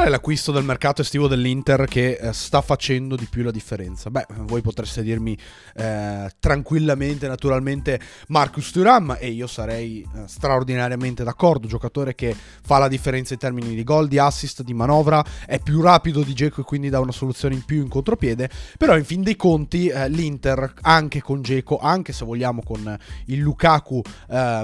Qual è l'acquisto del mercato estivo dell'Inter che eh, sta facendo di più la differenza? Beh, voi potreste dirmi eh, tranquillamente, naturalmente, Marcus Thuram e io sarei eh, straordinariamente d'accordo, giocatore che fa la differenza in termini di gol, di assist, di manovra, è più rapido di Geco e quindi dà una soluzione in più in contropiede, però in fin dei conti eh, l'Inter anche con Geco, anche se vogliamo con il Lukaku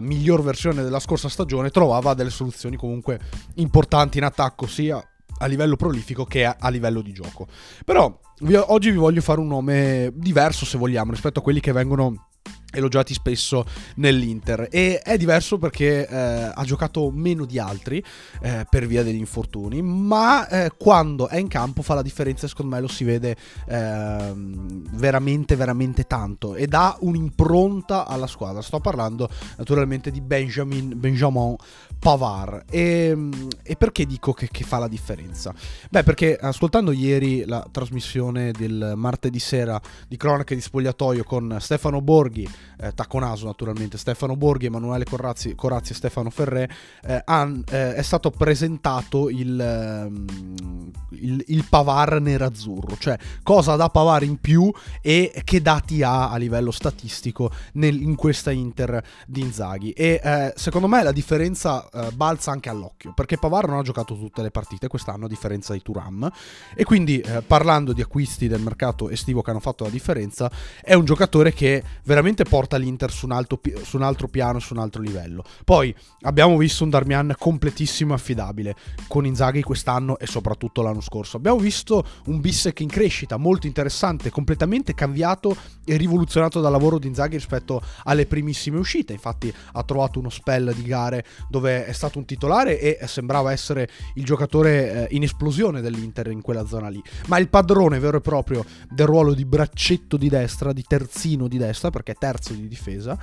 miglior versione della scorsa stagione, trovava delle soluzioni comunque importanti in attacco sia a livello prolifico che a, livello di gioco. Però vi, oggi vi voglio fare un nome diverso se vogliamo rispetto a quelli che vengono elogiati spesso nell'Inter. E è diverso perché eh, ha giocato meno di altri eh, per via degli infortuni ma eh, quando è in campo fa la differenza secondo me lo si vede ehm, veramente veramente tanto e dà un'impronta alla squadra. Sto parlando naturalmente di Benjamin, Benjamin Pavard. E, e perché dico che, che, fa la differenza? beh perché ascoltando ieri la trasmissione del martedì sera di cronache di spogliatoio con Stefano Borghi eh, Tacconaso naturalmente, Stefano Borghi, Emanuele Corrazzi, Corazzi e Stefano Ferré, eh, han, eh, è stato presentato il, ehm, il, il Pavar nerazzurro, cioè cosa da Pavar in più e che dati ha a livello statistico nel, in questa Inter di Inzaghi. E eh, secondo me la differenza eh, balza anche all'occhio, perché Pavar non ha giocato tutte le partite quest'anno a differenza di Turam, e quindi eh, parlando di acquisti del mercato estivo che hanno fatto la differenza, è un giocatore che veramente porta l'Inter su un, alto, su un altro piano, su un altro livello. Poi abbiamo visto un Darmian completissimo e affidabile con Inzaghi quest'anno e soprattutto l'anno scorso. Abbiamo visto un Bissek in crescita, molto interessante, completamente cambiato e rivoluzionato dal lavoro di Inzaghi rispetto alle primissime uscite. Infatti ha trovato uno spell di gare dove è stato un titolare e sembrava essere il giocatore eh, in esplosione dell'Inter in quella zona lì. Ma il padrone vero e proprio del ruolo di braccetto di destra, di terzino di destra, perché è terzo di difesa,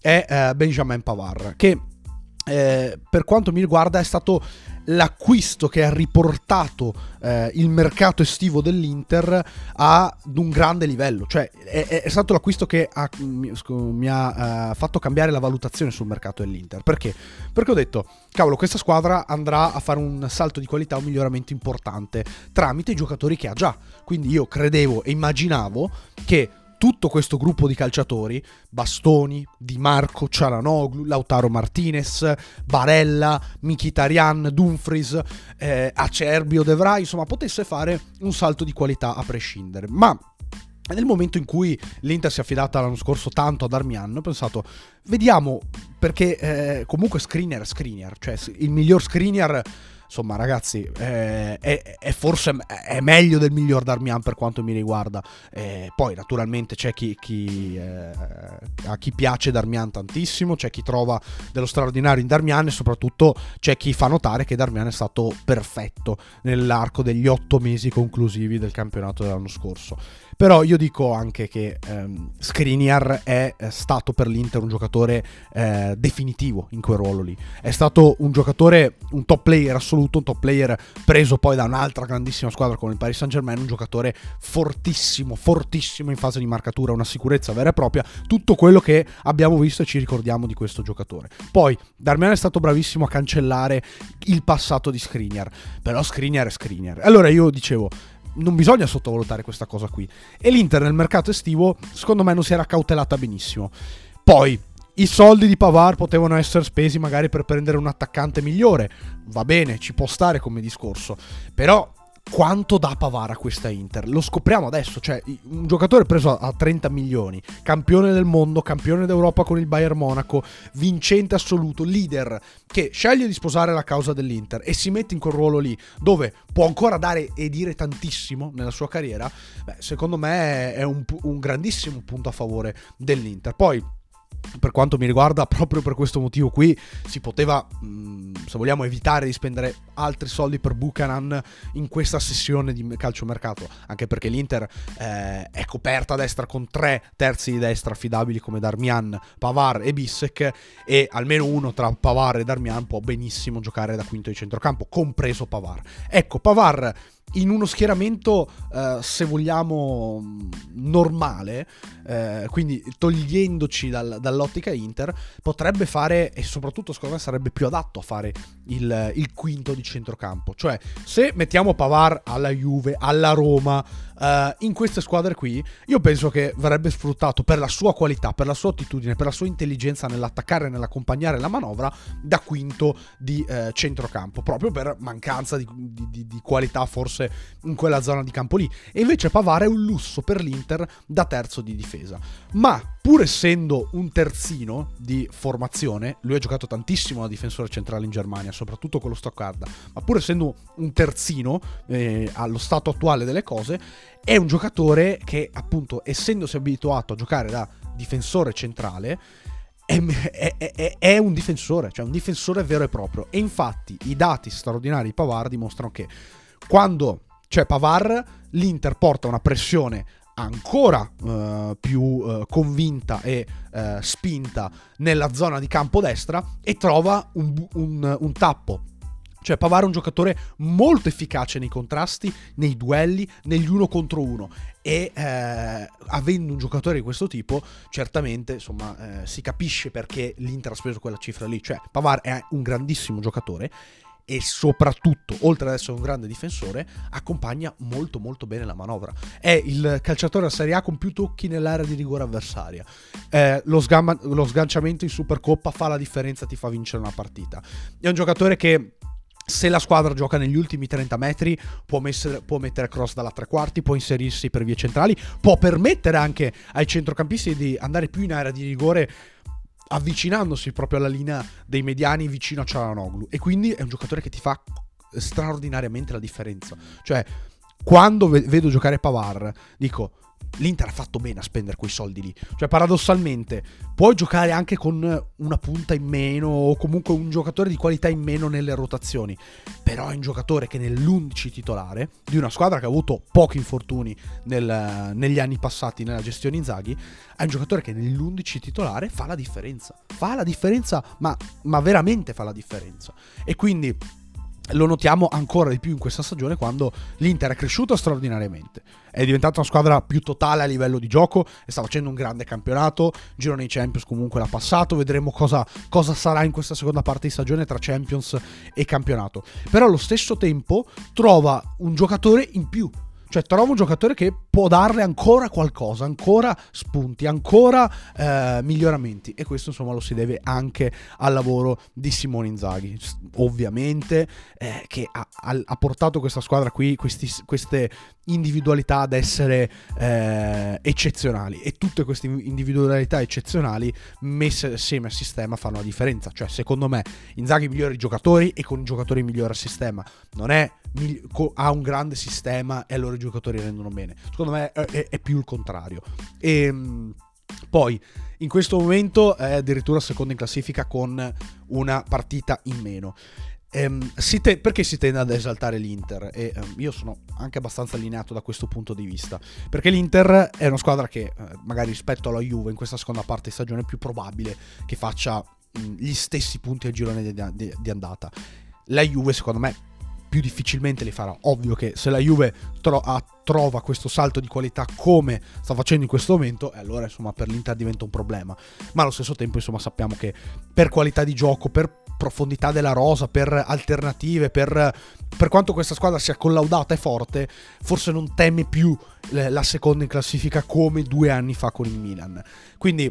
è eh, Benjamin Pavard, che eh, per quanto mi riguarda è stato l'acquisto che ha riportato eh, il mercato estivo dell'Inter ad un grande livello, cioè è, è stato l'acquisto che ha, mi, mi ha uh, fatto cambiare la valutazione sul mercato dell'Inter. Perché? Perché ho detto, cavolo, questa squadra andrà a fare un salto di qualità, un miglioramento importante tramite i giocatori che ha già. Quindi io credevo e immaginavo che tutto questo gruppo di calciatori, Bastoni, Di Marco, Cialanoglu, Lautaro Martinez, Barella, Mkhitaryan, Dumfries, eh, Acerbio, De Vrij, insomma, potesse fare un salto di qualità a prescindere. Ma nel momento in cui l'Inter si è affidata l'anno scorso tanto ad Armian, ho pensato, vediamo, perché eh, comunque screener, screener, cioè il miglior screener insomma ragazzi eh, è, è, forse è meglio del miglior Darmian per quanto mi riguarda eh, poi naturalmente c'è chi, chi eh, a chi piace Darmian tantissimo c'è chi trova dello straordinario in Darmian e soprattutto c'è chi fa notare che Darmian è stato perfetto nell'arco degli otto mesi conclusivi del campionato dell'anno scorso però io dico anche che ehm, Skriniar è stato per l'Inter un giocatore eh, definitivo in quel ruolo lì. È stato un giocatore, un top player assoluto, un top player preso poi da un'altra grandissima squadra come il Paris Saint Germain, un giocatore fortissimo, fortissimo in fase di marcatura, una sicurezza vera e propria, tutto quello che abbiamo visto e ci ricordiamo di questo giocatore. Poi Darmian è stato bravissimo a cancellare il passato di Skriniar, però Skriniar è Skriniar. Allora io dicevo, non bisogna sottovalutare questa cosa qui. E l'Inter nel mercato estivo, secondo me, non si era cautelata benissimo. Poi, i soldi di Pavar potevano essere spesi magari per prendere un attaccante migliore. Va bene, ci può stare come discorso. Però quanto dà Pavara questa Inter. Lo scopriamo adesso, cioè un giocatore preso a 30 milioni, campione del mondo, campione d'Europa con il Bayern Monaco, vincente assoluto, leader, che sceglie di sposare la causa dell'Inter e si mette in quel ruolo lì, dove può ancora dare e dire tantissimo nella sua carriera, beh, secondo me è un, un grandissimo punto a favore dell'Inter. Poi per quanto mi riguarda, proprio per questo motivo qui si poteva, mm, se vogliamo, evitare di spendere altri soldi per Buchanan in questa sessione di calciomercato, anche perché l'Inter eh, è coperta a destra con tre terzi di destra affidabili come Darmian, Pavar e Bissek e almeno uno tra Pavar e Darmian può benissimo giocare da quinto di centrocampo, compreso Pavar. Ecco, Pavar in uno schieramento, eh, se vogliamo, normale, eh, quindi togliendoci dal, dall'ottica Inter, potrebbe fare, e soprattutto secondo me sarebbe più adatto a fare il, il quinto di centrocampo. Cioè, se mettiamo Pavar alla Juve, alla Roma, eh, in queste squadre qui, io penso che verrebbe sfruttato per la sua qualità, per la sua attitudine, per la sua intelligenza nell'attaccare e nell'accompagnare la manovra da quinto di eh, centrocampo, proprio per mancanza di, di, di qualità forse in quella zona di campo lì. E invece Pavar è un lusso per l'Inter da terzo di difesa. Ma pur essendo un terzino di formazione, lui ha giocato tantissimo da difensore centrale in Germania, soprattutto con lo Stoccarda, ma pur essendo un terzino eh, allo stato attuale delle cose, è un giocatore che appunto essendosi abituato a giocare da difensore centrale, è, è, è, è, un difensore, cioè un difensore vero e proprio. E infatti i dati straordinari di Pavar dimostrano che quando c'è Pavar, l'Inter porta una pressione ancora uh, più uh, convinta e uh, spinta nella zona di campo destra e trova un, un, un tappo cioè Pavar è un giocatore molto efficace nei contrasti, nei duelli, negli uno contro uno e eh, avendo un giocatore di questo tipo certamente insomma eh, si capisce perché l'Inter ha speso quella cifra lì. Cioè Pavar è un grandissimo giocatore e soprattutto, oltre ad essere un grande difensore, accompagna molto molto bene la manovra. È il calciatore a Serie A con più tocchi nell'area di rigore avversaria. Eh, lo, sgamma, lo sganciamento in Supercoppa fa la differenza, ti fa vincere una partita. È un giocatore che se la squadra gioca negli ultimi 30 metri può, messere, può, mettere cross dalla tre quarti, può inserirsi per vie centrali, può permettere anche ai centrocampisti di andare più in area di rigore avvicinandosi proprio alla linea dei mediani vicino a Cialanoglu e quindi è un giocatore che ti fa straordinariamente la differenza. Cioè, quando vedo giocare Pavar, dico l'Inter ha fatto bene a spendere quei soldi lì. Cioè, paradossalmente, puoi giocare anche con una punta in meno o comunque un giocatore di qualità in meno nelle rotazioni. Però è un giocatore che nell'11 titolare di una squadra che ha avuto pochi infortuni nel, negli anni passati nella gestione Inzaghi, è un giocatore che nell'11 titolare fa la differenza. Fa la differenza, ma, ma veramente fa la differenza. E quindi lo notiamo ancora di più in questa stagione quando l'Inter è cresciuto straordinariamente. È diventata una squadra più totale a livello di gioco e sta facendo un grande campionato. Girone di Champions comunque l'ha passato. Vedremo cosa, cosa, sarà in questa seconda parte di stagione tra Champions e campionato. Però allo stesso tempo trova un giocatore in più cioè trovo un giocatore che può darle ancora qualcosa, ancora spunti, ancora eh, miglioramenti e questo insomma lo si deve anche al lavoro di Simone Inzaghi. Ovviamente eh, che ha, ha, portato questa squadra qui, questi, queste individualità ad essere eh, eccezionali e tutte queste individualità eccezionali messe assieme al sistema fanno la differenza. Cioè secondo me Inzaghi migliora i giocatori e con i giocatori migliora il sistema. Non è ha un grande sistema e allora i giocatori rendono bene. Secondo me è, è più il contrario. E ehm, poi in questo momento è addirittura secondo in classifica con una partita in meno. Ehm, si te- perché si tende ad esaltare l'Inter? E ehm, io sono anche abbastanza allineato da questo punto di vista. Perché l'Inter è una squadra che, eh, magari rispetto alla Juve, in questa seconda parte di stagione è più probabile che faccia mh, gli stessi punti al girone di, di, di andata. La Juve, secondo me, più difficilmente li farà. Ovvio che se la Juve tro- a- trova questo salto di qualità come sta facendo in questo momento, eh, allora insomma per l'Inter diventa un problema. Ma allo stesso tempo insomma sappiamo che per qualità di gioco, per profondità della rosa, per alternative, per, per quanto questa squadra sia collaudata e forte, forse non teme più la seconda in classifica come due anni fa con il Milan. Quindi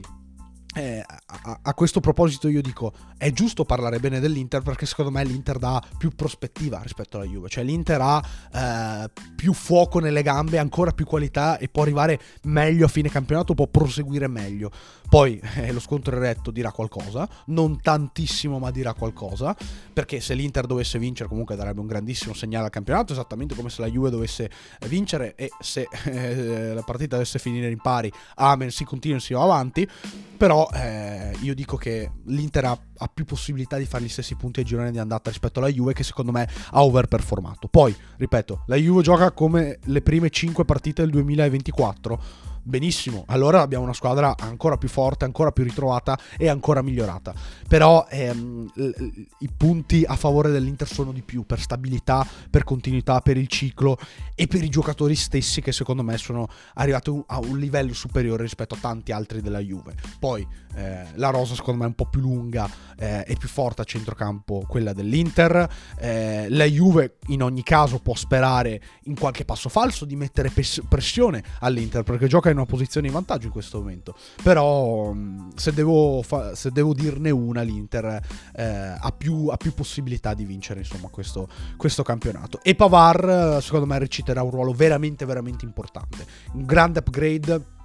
eh, a, a, questo proposito io dico è giusto parlare bene dell'Inter perché secondo me l'Inter dà più prospettiva rispetto alla Juve. Cioè l'Inter ha eh, più fuoco nelle gambe ancora più qualità e può arrivare meglio a fine campionato può proseguire meglio. Poi eh, lo scontro eretto dirà qualcosa non tantissimo ma dirà qualcosa perché se l'Inter dovesse vincere comunque darebbe un grandissimo segnale al campionato esattamente come se la Juve dovesse vincere e se eh, la partita dovesse finire in pari amen si continua e si va avanti. Però eh, io dico che l'Inter ha, ha, più possibilità di fare gli stessi punti ai girone di andata rispetto alla Juve che secondo me ha overperformato. Poi, ripeto, la Juve gioca come le prime 5 partite del 2024 benissimo, allora abbiamo una squadra ancora più forte, ancora più ritrovata e ancora migliorata. Però ehm, i punti a favore dell'Inter sono di più per stabilità, per continuità, per il ciclo e per i giocatori stessi che secondo me sono arrivati a un livello superiore rispetto a tanti altri della Juve. Poi eh, la rosa secondo me è un po' più lunga eh, e più forte a centrocampo quella dell'Inter. Eh, la Juve in ogni caso può sperare in qualche passo falso di mettere pes- pressione all'Inter perché gioca in una posizione di vantaggio in questo momento. Però mm, se devo, fa- se devo dirne una l'Inter eh, ha più, ha, più, possibilità di vincere insomma questo, questo campionato. E Pavar secondo me reciterà un ruolo veramente veramente importante. Un grande upgrade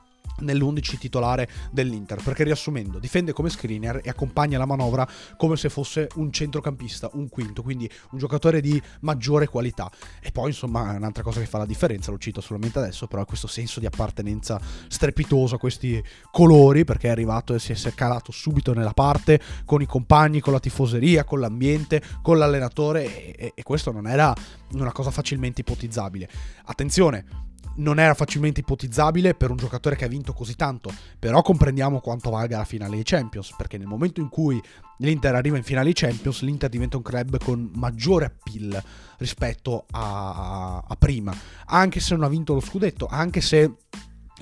nell'11 titolare dell'Inter perché riassumendo difende come screener e accompagna la manovra come se fosse un centrocampista un quinto quindi un giocatore di maggiore qualità. E poi insomma un'altra cosa che fa la differenza lo cito solamente adesso però è questo senso di appartenenza strepitoso a questi colori perché è arrivato e si è calato subito nella parte con i compagni con la tifoseria con l'ambiente con l'allenatore e, e questo non era una cosa facilmente ipotizzabile. Attenzione non era facilmente ipotizzabile per un giocatore che ha vinto così tanto, però comprendiamo quanto valga la finale dei Champions, perché nel momento in cui l'Inter arriva in finale dei Champions, l'Inter diventa un club con maggiore appeal rispetto a, a prima, anche se non ha vinto lo scudetto, anche se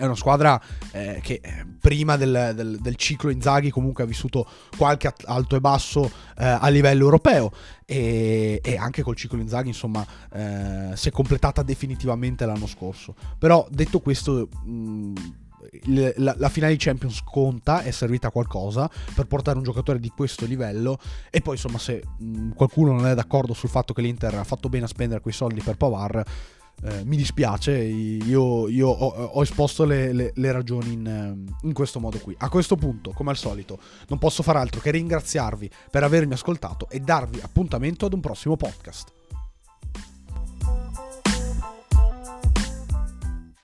è una squadra eh, che eh, prima del, del, del, ciclo Inzaghi comunque ha vissuto qualche alto e basso eh, a livello europeo e, e, anche col ciclo Inzaghi insomma eh, si è completata definitivamente l'anno scorso. Però detto questo... Mh, la, la, finale di Champions conta, è servita a qualcosa per portare un giocatore di questo livello e poi insomma se mh, qualcuno non è d'accordo sul fatto che l'Inter ha fatto bene a spendere quei soldi per Pavar eh, mi dispiace, io, io ho, ho, esposto le, le, le ragioni in, eh, in, questo modo qui. A questo punto, come al solito, non posso far altro che ringraziarvi per avermi ascoltato e darvi appuntamento ad un prossimo podcast.